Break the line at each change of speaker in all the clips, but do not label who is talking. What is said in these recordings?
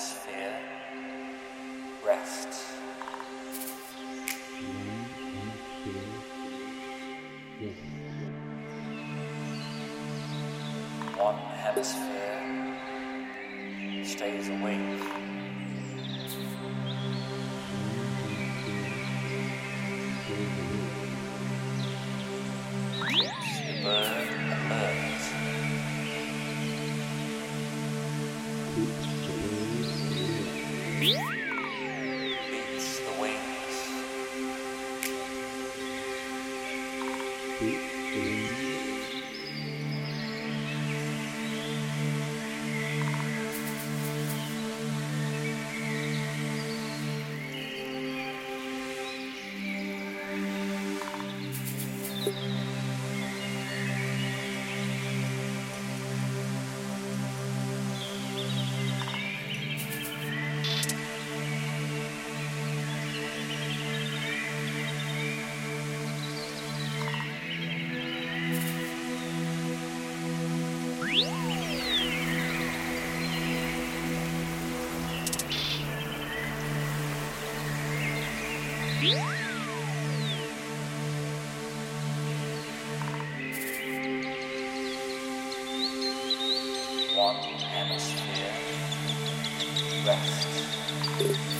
atmosphere rests. One hemisphere stays awake. One hemisphere. Rest.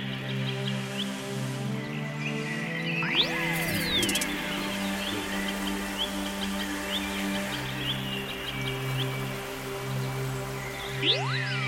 Música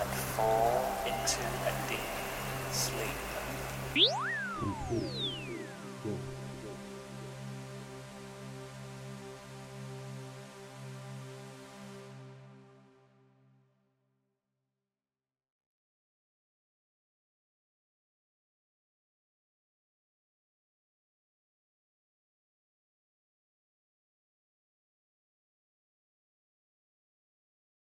and fall into a deep sleep.
Good.